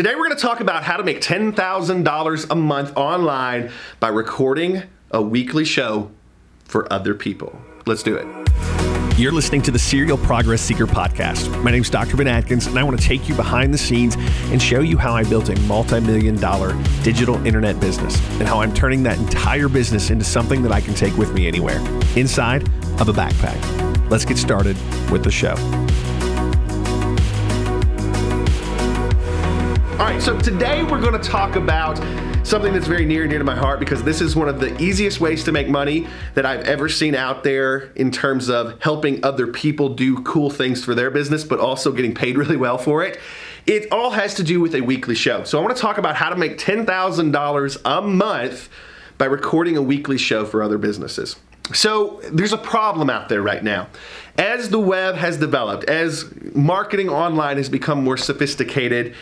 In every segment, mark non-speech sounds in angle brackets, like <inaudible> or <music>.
Today we're going to talk about how to make $10,000 a month online by recording a weekly show for other people. Let's do it. You're listening to the Serial Progress Seeker podcast. My name is Dr. Ben Adkins, and I want to take you behind the scenes and show you how I built a multi million dollar digital internet business and how I'm turning that entire business into something that I can take with me anywhere inside of a backpack. Let's get started with the show. All right, so today we're to talk about something that's very near and dear to my heart because this is one of the easiest ways to make money that I've ever seen out there in terms of helping other people do cool things for their business, but also getting paid really well for it. It all has to do with a weekly show. So I want to talk about how to make $10,000 a month by recording a weekly show for other businesses. So there's a problem out there right now. As the web has developed, as marketing online has become more sophisticated,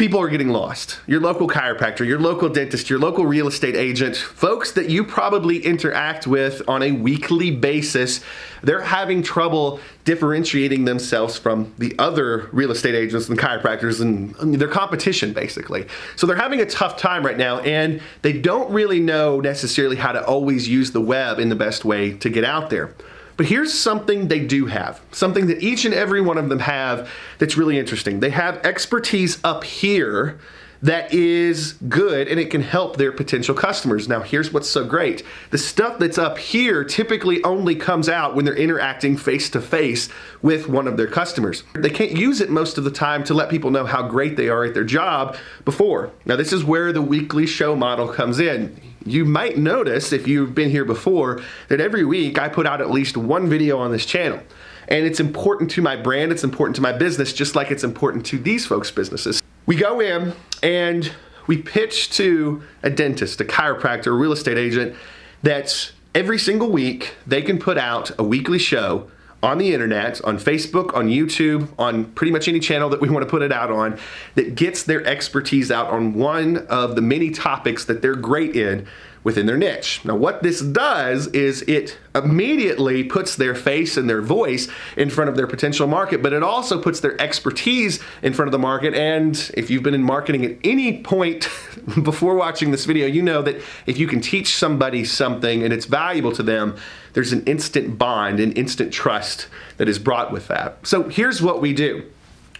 people are getting lost. Your local chiropractor, your local dentist, your local real estate agent, folks that you probably interact with on a weekly basis, they're having trouble differentiating themselves from the other real estate agents and chiropractors and their competition, basically. So they're having a tough time right now, and they don't really know necessarily how to always use the web in the best way to get out there. But here's something they do have, something that each and every one of them have that's really interesting. They have expertise up here that is good and it can help their potential customers. Now, here's what's so great the stuff that's up here typically only comes out when they're interacting face to face with one of their customers. They can't use it most of the time to let people know how great they are at their job before. Now, this is where the weekly show model comes in you might notice if you've been here before that every week I put out at least one video on this channel. And it's important to my brand, it's important to my business, just like it's important to these folks' businesses. We go in and we pitch to a dentist, a chiropractor, a real estate agent that every single week they can put out a weekly show on the internet, on Facebook, on YouTube, on pretty much any channel that we want to put it out on, that gets their expertise out on one of the many topics that they're great in within their niche. Now, what this does is it immediately puts their face and their voice in front of their potential market, but it also puts their expertise in front of the market. And if you've been in marketing at any point <laughs> before watching this video, you know that if you can teach somebody something and it's valuable to them, there's an instant bond, an instant trust that is brought with that. So here's what we do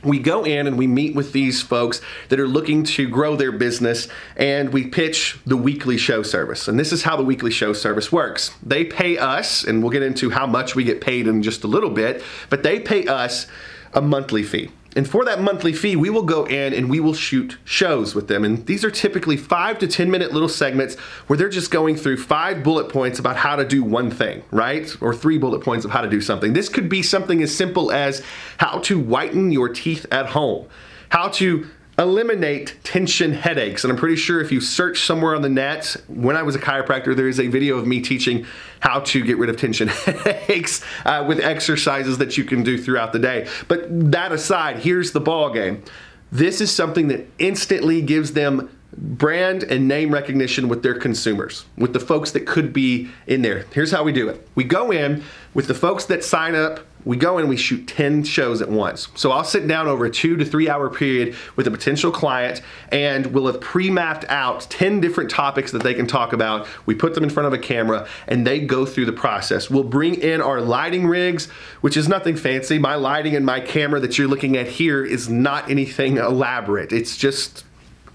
we go in and we meet with these folks that are looking to grow their business and we pitch the weekly show service. And this is how the weekly show service works. They pay us, and we'll get into how much we get paid in just a little bit, but they pay us a monthly fee. And for that monthly fee, we will go in and we will shoot shows with them. And these are typically five to 10 minute little segments where they're just going through five bullet points about how to do one thing, right? Or three bullet points of how to do something. This could be something as simple as how to whiten your teeth at home, how to eliminate tension headaches. And I'm pretty sure if you search somewhere on the net, when I was a chiropractor, there is a video of me teaching how to get rid of tension <laughs> headaches uh, with exercises that you can do throughout the day. But that aside, here's the ball game. This is something that instantly gives them brand and name recognition with their consumers, with the folks that could be in there. Here's how we do it. We go in with the folks that sign up we go in we shoot 10 shows at once. So I'll sit down over a two to three hour period with a potential client and we'll have pre-mapped out 10 different topics that they can talk about. We put them in front of a camera and they go through the process. We'll bring in our lighting rigs, which is nothing fancy. My lighting and my camera that you're looking at here is not anything elaborate. It's just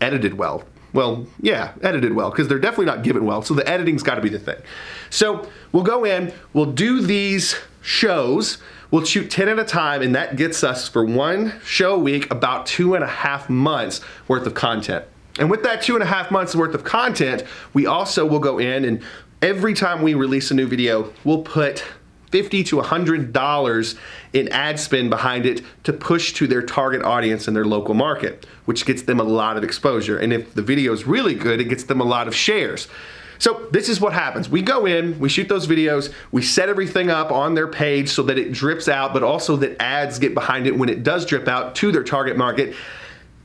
edited well. Well, yeah, edited well, because they're definitely not given well. So the editing's got to be the thing. So we'll go in, we'll do these shows We'll shoot 10 at a time, and that gets us for one show a week about two and a half months worth of content. And with that two and a half months worth of content, we also will go in and every time we release a new video, we'll put 50 to $100 in ad spend behind it to push to their target audience in their local market, which gets them a lot of exposure. And if the video is really good, it gets them a lot of shares. So this is what happens. We go in, we shoot those videos, we set everything up on their page so that it drips out, but also that ads get behind it when it does drip out to their target market.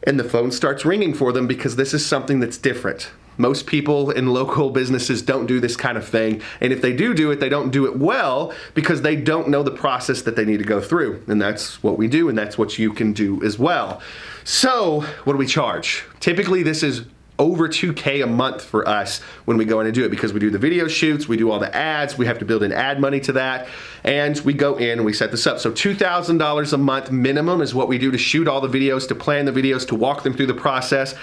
And the phone starts ringing for them because this is something that's different. Most people in local businesses don't do this kind of thing. And if they do do it, they don't do it well because they don't know the process that they need to go through. And that's what we do, and that's what you can do as well. So, what do we charge? Typically, this is over 2K a month for us when we go in and do it because we do the video shoots, we do all the ads, we have to build in ad money to that, and we go in and we set this up. So $2,000 a month minimum is what we do to shoot all the videos, to plan the videos, to walk them through the process.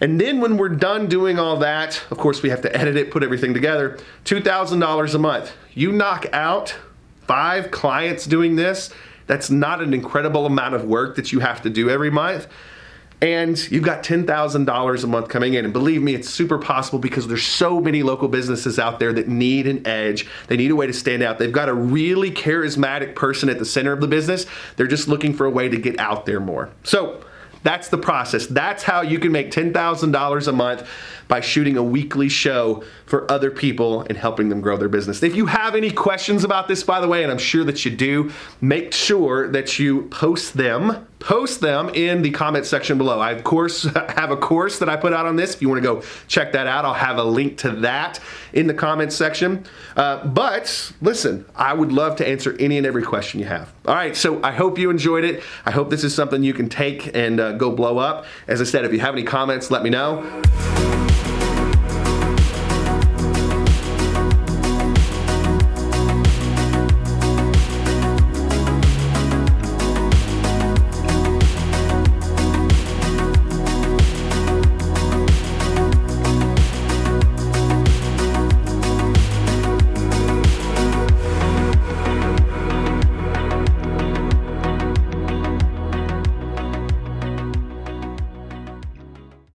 And then when we're done doing all that, of course, we have to edit it, put everything together, $2,000 a month. You knock out five clients doing this, that's not an incredible amount of work that you have to do every month and you've got $10,000 a month coming in. And believe me, it's super possible because there's so many local businesses out there that need an edge. They need a way to stand out. They've got a really charismatic person at the center of the business. They're just looking for a way to get out there more. So, that's the process. That's how you can make $10,000 a month by shooting a weekly show for other people and helping them grow their business. If you have any questions about this, by the way, and I'm sure that you do, make sure that you post them post them in the comment section below. I, of course, <laughs> have a course that I put out on this. If you want to go check that out, I'll have a link to that in the comments section. Uh, but listen, I would love to answer any and every question you have. All right, so I hope you enjoyed it. I hope this is something you can take and uh, go blow up. As I said, if you have any comments, let me know.